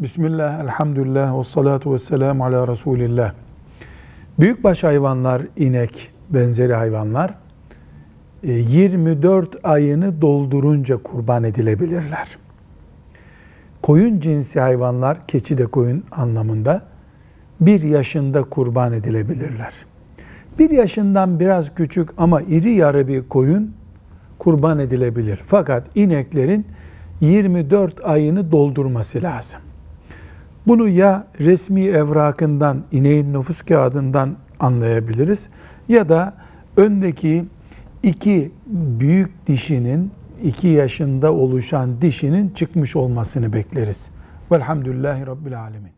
Bismillah, elhamdülillah, ve salatu ve selamu ala Resulillah. Büyükbaş hayvanlar, inek, benzeri hayvanlar e, 24 ayını doldurunca kurban edilebilirler. Koyun cinsi hayvanlar, keçi de koyun anlamında, bir yaşında kurban edilebilirler. Bir yaşından biraz küçük ama iri yarı bir koyun kurban edilebilir. Fakat ineklerin 24 ayını doldurması lazım. Bunu ya resmi evrakından, ineğin nüfus kağıdından anlayabiliriz ya da öndeki iki büyük dişinin, iki yaşında oluşan dişinin çıkmış olmasını bekleriz. Velhamdülillahi Rabbil Alemin.